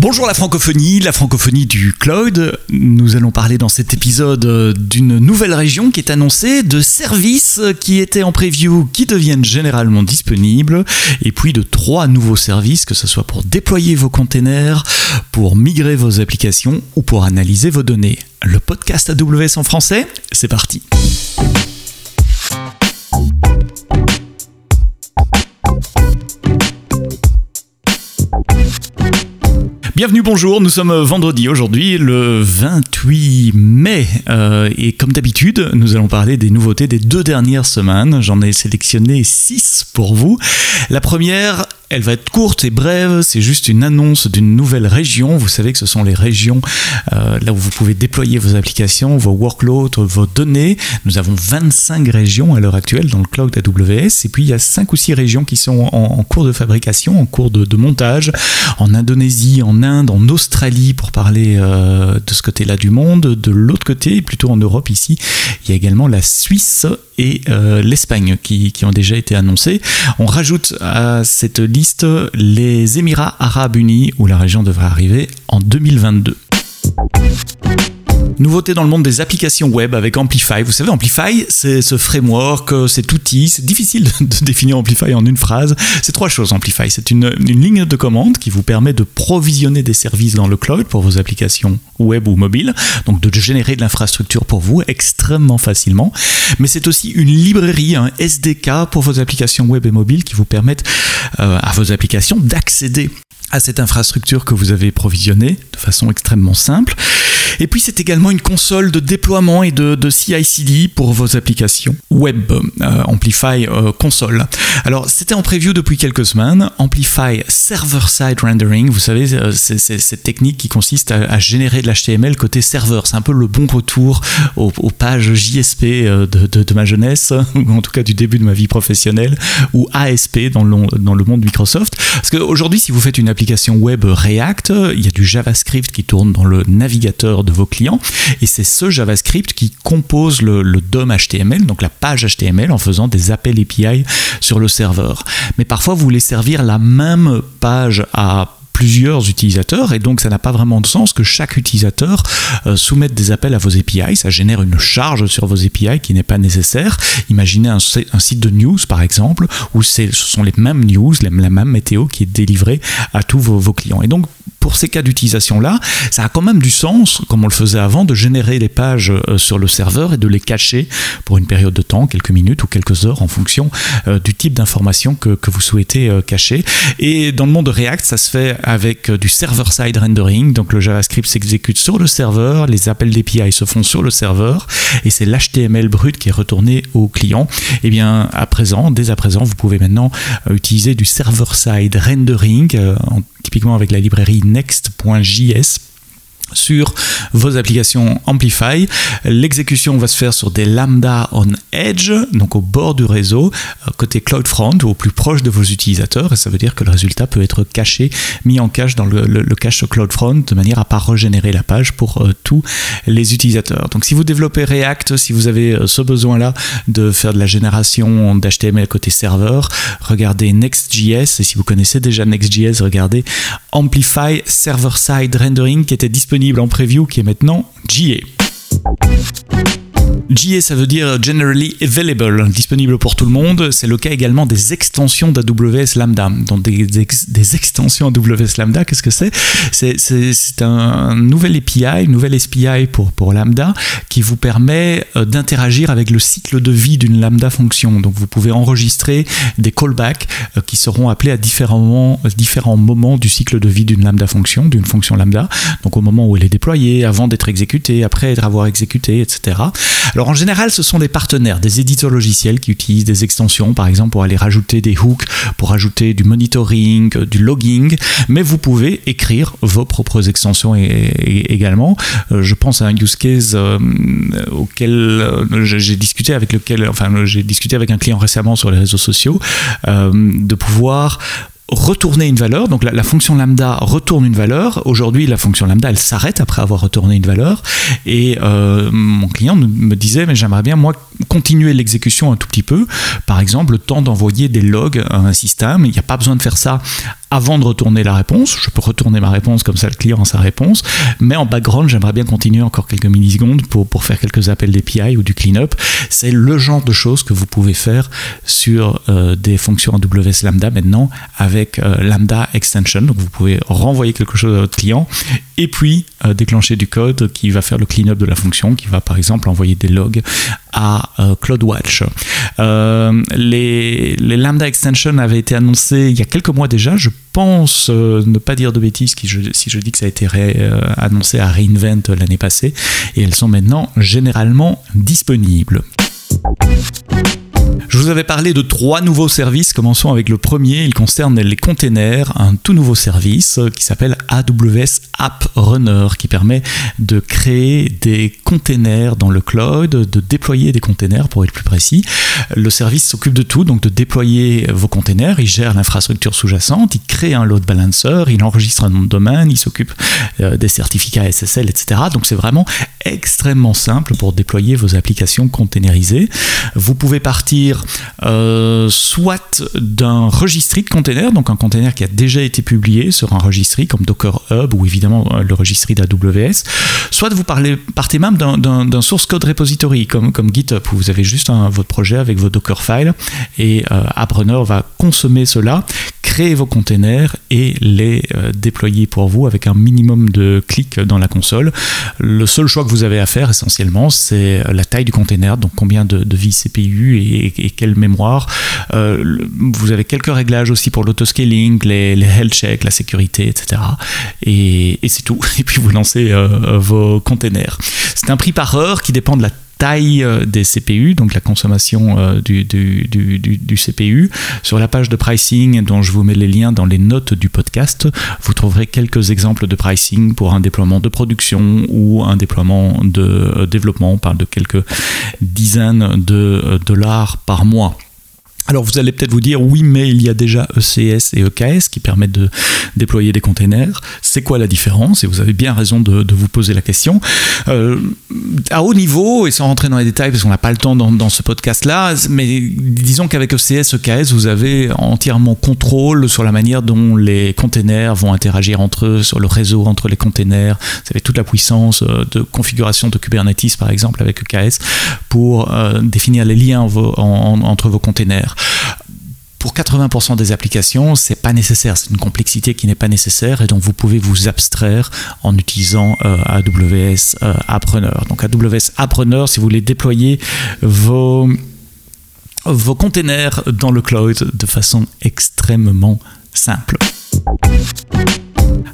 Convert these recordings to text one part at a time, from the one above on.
Bonjour la francophonie, la francophonie du cloud. Nous allons parler dans cet épisode d'une nouvelle région qui est annoncée, de services qui étaient en preview qui deviennent généralement disponibles, et puis de trois nouveaux services, que ce soit pour déployer vos containers, pour migrer vos applications ou pour analyser vos données. Le podcast AWS en français, c'est parti. Bienvenue, bonjour, nous sommes vendredi aujourd'hui, le 28 mai, euh, et comme d'habitude, nous allons parler des nouveautés des deux dernières semaines. J'en ai sélectionné six pour vous. La première, elle va être courte et brève, c'est juste une annonce d'une nouvelle région. Vous savez que ce sont les régions euh, là où vous pouvez déployer vos applications, vos workloads, vos données. Nous avons 25 régions à l'heure actuelle dans le cloud AWS et puis il y a 5 ou 6 régions qui sont en, cours de fabrication, en cours de, montage, en Indonésie, en Inde, en Australie pour parler euh, de ce côté-là du monde. De l'autre côté, plutôt en Europe ici, il y a également la Suisse et euh, l'Espagne qui, ont déjà été annoncés. On rajoute à cette liste les Émirats arabes unis, où la région devrait arriver en 2022. Nouveauté dans le monde des applications web avec Amplify. Vous savez, Amplify, c'est ce framework, cet outil. C'est difficile de définir Amplify en une phrase. C'est trois choses, Amplify. C'est une, ligne de commande qui vous permet de provisionner des services dans le cloud pour vos applications web ou mobiles. Donc de générer de l'infrastructure pour vous extrêmement facilement. Mais c'est aussi une librairie, un SDK pour vos applications web et mobiles qui vous permettent euh, à vos applications d'accéder à cette infrastructure que vous avez provisionnée de façon extrêmement simple. Et puis c'est également une console de déploiement et de, CI/CD pour vos applications web, euh, Amplify euh, console. Alors c'était en preview depuis quelques semaines. Amplify server-side rendering, vous savez, euh, c'est cette technique qui consiste à, générer de l'HTML côté serveur. C'est un peu le bon retour aux, pages JSP de, ma jeunesse, ou en tout cas du début de ma vie professionnelle, ou ASP dans le, dans le monde Microsoft. Parce qu'aujourd'hui, si vous faites une application web React, il y a du JavaScript qui tourne dans le navigateur vos clients, et c'est ce JavaScript qui compose le, le DOM HTML, donc la page HTML, en faisant des appels API sur le serveur. Mais parfois, vous voulez servir la même page à plusieurs utilisateurs et donc ça n'a pas vraiment de sens que chaque utilisateur euh, soumette des appels à vos API. Ça génère une charge sur vos API qui n'est pas nécessaire. Imaginez un, site de news par exemple où ce sont les mêmes news, la même météo qui est délivrée à tous vos, vos clients. Et donc pour ces cas d'utilisation-là, ça a quand même du sens, comme on le faisait avant, de générer les pages euh, sur le serveur et de les cacher pour une période de temps, quelques minutes ou quelques heures, en fonction euh, du type d'information que, vous souhaitez cacher. Et dans le monde de React, ça se fait avec du server-side rendering, donc le JavaScript s'exécute sur le serveur, les appels d'API se font sur le serveur, et c'est l'HTML brut qui est retourné au client. Et eh bien, à présent, dès à présent, vous pouvez maintenant utiliser du server-side rendering typiquement avec la librairie next.js sur vos applications Amplify. L'exécution va se faire sur des lambda on edge, donc au bord du réseau, euh, côté CloudFront, au plus proche de vos utilisateurs, et ça veut dire que le résultat peut être caché, mis en cache dans le, cache CloudFront, de manière à pas régénérer la page pour euh, tous les utilisateurs. Donc si vous développez React, si vous avez euh, ce besoin-là de faire de la génération d'HTML côté serveur, regardez Next.js, et si vous connaissez déjà Next.js, regardez Amplify Server-Side Rendering qui était disponible en preview qui est maintenant GA. GA, ça veut dire Generally Available, disponible pour tout le monde. C'est le cas également des extensions d'AWS Lambda. Donc des, extensions AWS Lambda, qu'est-ce que c'est? C'est un nouvel API, une nouvelle SPI pour, pour Lambda qui vous permet euh, d'interagir avec le cycle de vie d'une Lambda fonction. Donc vous pouvez enregistrer des callbacks euh, qui seront appelés à différents moments, différents moments du cycle de vie d'une Lambda fonction, d'une fonction Lambda. Donc au moment où elle est déployée, avant d'être exécutée, après avoir exécuté, etc. Alors en général, ce sont des partenaires, des éditeurs logiciels qui utilisent des extensions, par exemple pour aller rajouter des hooks, pour ajouter du monitoring, euh, du logging, mais vous pouvez écrire vos propres extensions également. Euh, je pense à un use case euh, auquel j'ai discuté avec lequel, enfin j'ai discuté avec un client récemment sur les réseaux sociaux, de pouvoir retourner une valeur. Donc la, fonction lambda retourne une valeur. Aujourd'hui, la fonction lambda, elle s'arrête après avoir retourné une valeur. Et euh, mon client me disait, mais j'aimerais bien, moi, continuer l'exécution un tout petit peu. Par exemple, le temps d'envoyer des logs à un système. Il n'y a pas besoin de faire ça avant de retourner la réponse. Je peux retourner ma réponse comme ça le client a sa réponse, mais en background, j'aimerais bien continuer encore quelques millisecondes pour, pour faire quelques appels d'API ou du cleanup. C'est le genre de choses que vous pouvez faire sur euh, des fonctions AWS Lambda maintenant avec euh, Lambda Extension. Donc vous pouvez renvoyer quelque chose à votre client et puis euh, déclencher du code qui va faire le cleanup de la fonction, qui va par exemple envoyer des logs à CloudWatch. les, les Lambda Extension avaient été annoncés il y a quelques mois déjà. Je pense euh, ne pas dire de bêtises si je, dis que ça a été euh, annoncé à Reinvent l'année passée et elles sont maintenant généralement disponibles. Je vous avais parlé de trois nouveaux services. Commençons avec le premier. Il concerne les containers, un tout nouveau service qui s'appelle AWS App Runner qui permet de créer des containers dans le cloud, de déployer des containers pour être plus précis. Le service s'occupe de tout, donc de déployer vos containers. Il gère l'infrastructure sous-jacente, il crée un load balancer, il enregistre un nom de domaine, il s'occupe euh, des certificats SSL, etc. Donc c'est vraiment extrêmement simple pour déployer vos applications containerisées. Vous pouvez partir euh, soit d'un registry de container, donc un container qui a déjà été publié sur un registry comme Docker Hub ou évidemment euh, le registry d'AWS, soit vous partez même d'un source code repository comme, GitHub où vous avez juste un, votre projet avec vos Docker files et euh, va consommer cela, créer vos containers et les euh, déployer pour vous avec un minimum de clics dans la console. Le seul choix que vous avez à faire essentiellement, c'est la taille du container, donc combien de, de vie CPU et quelle mémoire. Euh, vous avez quelques réglages aussi pour l'autoscaling, les, les health checks, la sécurité, etc. Et, c'est tout. Et puis vous lancez euh, vos containers. C'est un prix par heure qui dépend de la taille euh, des CPU, donc la consommation du, du, CPU. Sur la page de pricing, dont je vous mets les liens dans les notes du podcast, vous trouverez quelques exemples de pricing pour un déploiement de production ou un déploiement de développement. On parle de quelques dizaines de dollars par mois. Alors vous allez peut-être vous dire oui mais il y a déjà ECS et EKS qui permettent de déployer des containers. C'est quoi la différence? Et vous avez bien raison de, vous poser la question. Euh, à haut niveau, et sans rentrer dans les détails parce qu'on n'a pas le temps dans, ce podcast-là, mais disons qu'avec ECS, EKS, vous avez entièrement contrôle sur la manière dont les containers vont interagir entre eux, sur le réseau entre les containers. Vous avez toute la puissance euh, de configuration de Kubernetes par exemple avec EKS pour euh, définir les liens entre vos containers pour 80% des applications, c'est pas nécessaire, c'est une complexité qui n'est pas nécessaire et donc vous pouvez vous abstraire en utilisant euh, AWS euh, AppRunner. Donc AWS AppRunner, si vous voulez déployer vos vos containers dans le cloud de façon extrêmement simple.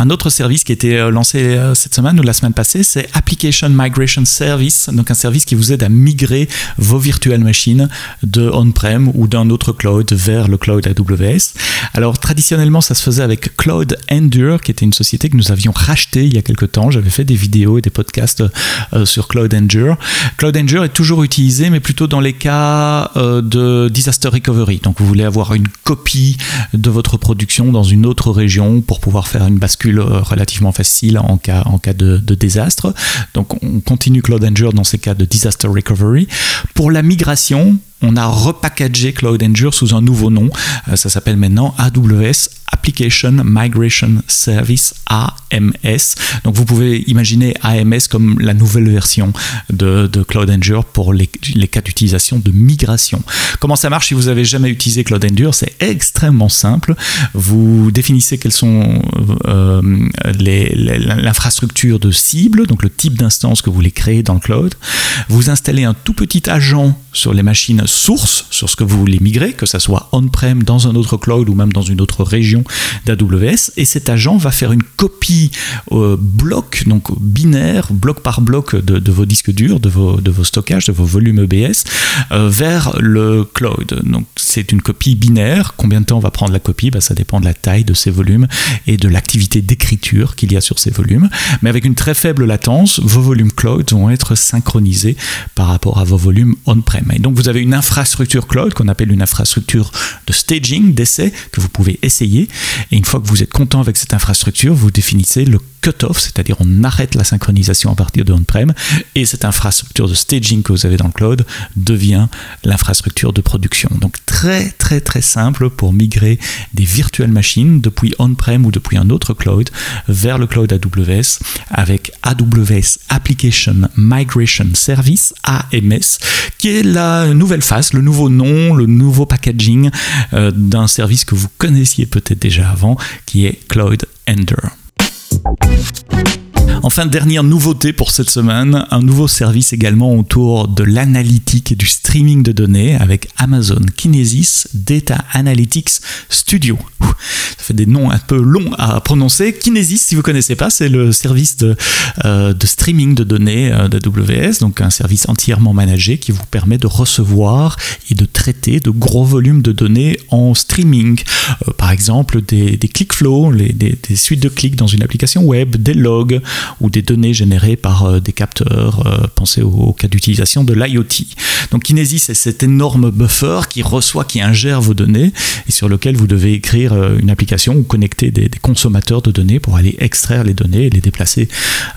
Un autre service qui a été euh, lancé euh, cette semaine ou la semaine passée, c'est Application Migration Service, donc un service qui vous aide à migrer vos virtuelles machines de on-prem ou d'un autre cloud vers le cloud AWS. Alors traditionnellement, ça se faisait avec Cloud Endure, qui était une société que nous avions rachetée il y a quelques temps. J'avais fait des vidéos et des podcasts euh, sur Cloud Endure. Cloud Endure est toujours utilisé, mais plutôt dans les cas de disaster recovery. Donc vous voulez avoir une copie de votre production dans une autre région pour pouvoir faire une bascule euh, relativement facile en cas, en cas de, désastre. Donc on continue Cloud dans ces cas de disaster recovery. Pour la migration, on a repackagé Cloud Endure sous un nouveau nom. Euh, ça s'appelle maintenant AWS Application Migration Service AMS. Donc vous pouvez imaginer AMS comme la nouvelle version de, Cloud Endure pour les, cas d'utilisation de migration. Comment ça marche si vous n'avez jamais utilisé Cloud Endure C'est extrêmement simple. Vous définissez quelles sont euh, l'infrastructure de cible, donc le type d'instance que vous voulez créer dans le cloud. Vous installez un tout petit agent sur les machines sources, sur ce que vous voulez migrer, que ce soit on-prem, dans un autre cloud ou même dans une autre région d'AWS. Et cet agent va faire une copie euh, bloc, donc binaire, bloc par bloc de, vos disques durs, de vos, de vos stockages, de vos volumes EBS, euh, vers le cloud. Donc c'est une copie binaire. Combien de temps va prendre la copie? Bah, Ça dépend de la taille de ces volumes et de l'activité d'écriture qu'il y a sur ces volumes. Mais avec une très faible latence, vos volumes cloud vont être synchronisés par rapport à vos volumes on-prem. Et donc vous avez une infrastructure cloud qu'on appelle une infrastructure de staging, d'essai, que vous pouvez essayer. Et une fois que vous êtes content avec cette infrastructure, vous définissez le cut-off, c'est-à-dire on arrête la synchronisation à partir de on-prem, et cette infrastructure de staging que vous avez dans le cloud devient l'infrastructure de production. Donc très très très simple pour migrer des virtuelles machines depuis on-prem ou depuis un autre cloud vers le cloud AWS avec AWS Application Migration Service AMS qui est la nouvelle le nouveau nom, le nouveau packaging euh, d'un service que vous connaissiez peut-être déjà avant qui est Cloud Ender. Enfin, dernière nouveauté pour cette semaine, un nouveau service également autour de l'analytique et du streaming de données avec Amazon Kinesis Data Analytics Studio. Ça fait des noms un peu longs à prononcer. Kinesis, si vous ne connaissez pas, c'est le service de, euh, de, streaming de données euh, d'AWS, donc un service entièrement managé qui vous permet de recevoir et de traiter de gros volumes de données en streaming. Euh, par exemple, des, des des, des suites de clics dans une application web, des logs, ou des données générées par euh, des capteurs. Euh, pensez au, cas d'utilisation de l'IoT. Donc Kinesis, c'est cet énorme buffer qui reçoit, qui ingère vos données et sur lequel vous devez écrire euh, une application ou connecter des, consommateurs de données pour aller extraire les données et les déplacer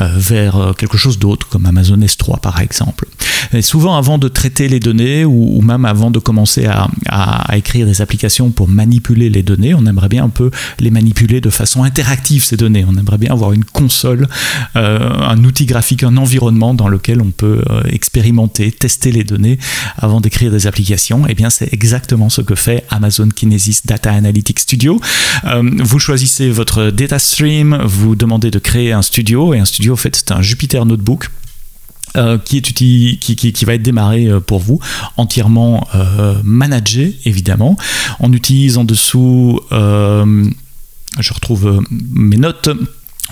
vers quelque chose d'autre, comme Amazon S3 par exemple. Et souvent, avant de traiter les données ou, même avant de commencer à, écrire des applications pour manipuler les données, on aimerait bien un peu les manipuler de façon interactive, ces données. On aimerait bien avoir une console un outil graphique, un environnement dans lequel on peut euh, expérimenter, tester les données avant d'écrire des applications. Et eh bien, c'est exactement ce que fait Amazon Kinesis Data Analytics Studio. Euh, vous choisissez votre data stream, vous demandez de créer un studio et un studio, en fait, c'est un Jupyter Notebook. qui, va être démarré pour vous, entièrement managé évidemment. On utilise en dessous, je retrouve mes notes,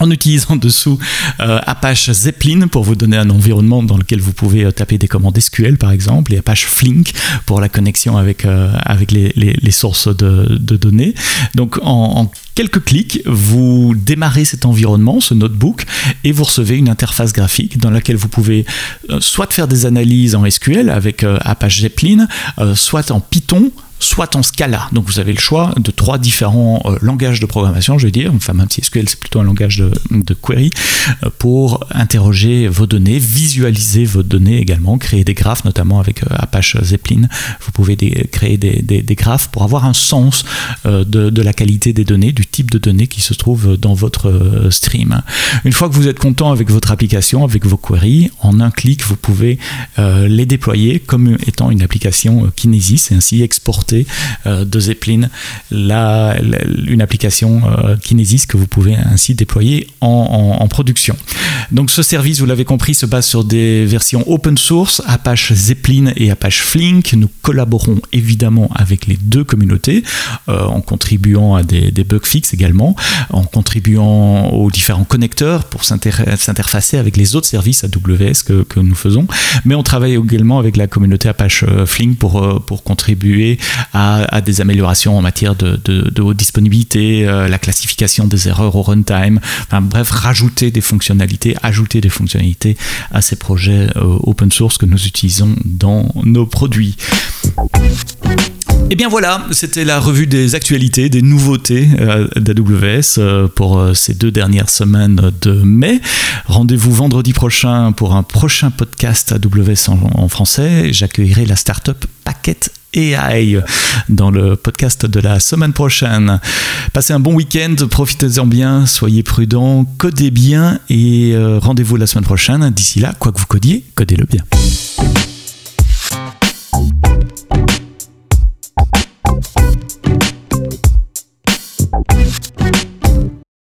en utilisant dessous euh, Apache Zeppelin pour vous donner un environnement dans lequel vous pouvez euh, taper des commandes SQL par exemple, et Apache Flink pour la connexion avec, euh, les, sources de, données. Donc en, quelques clics, vous démarrez cet environnement, ce notebook, et vous recevez une interface graphique dans laquelle vous pouvez soit faire des analyses en SQL avec Apache Zeppelin, soit en Python, soit en Scala. Donc vous avez le choix de trois différents euh, langages de programmation, je vais dire, enfin même si SQL c'est plutôt un langage de, query, euh, pour interroger vos données, visualiser vos données également, créer des graphes, notamment avec euh, Apache Zeppelin. Vous pouvez créer des, graphes pour avoir un sens de, la qualité des données, du type de données qui se trouve dans votre stream. Une fois que vous êtes content avec votre application, avec vos queries, en un clic, vous pouvez les déployer comme étant une application Kinesis et ainsi exporter euh, de Zeppelin, une application euh, Kinesis que vous pouvez ainsi déployer en, production. Donc ce service, vous l'avez compris, se base sur des versions open source, Apache Zeppelin et Apache Flink. Nous collaborons évidemment avec les deux communautés euh, en contribuant à des, bug fixes également, en contribuant aux différents connecteurs pour s'interfacer avec les autres services AWS que, nous faisons. Mais on travaille également avec la communauté Apache Flink pour contribuer à, des améliorations en matière de, haute disponibilité, euh, la classification des erreurs au runtime, enfin bref, rajouter des fonctionnalités, ajouter des fonctionnalités à ces projets euh, open source que nous utilisons dans nos produits. Et bien voilà, c'était la revue des actualités, des nouveautés euh, d'AWS pour ces deux dernières semaines de mai. Rendez-vous vendredi prochain pour un prochain podcast AWS en, en français. J'accueillerai la startup Packet AI dans le podcast de la semaine prochaine. Passez un bon week-end, profitez-en bien, soyez prudents, codez bien et euh, rendez-vous la semaine prochaine. D'ici là, quoi que vous codiez, codez-le bien.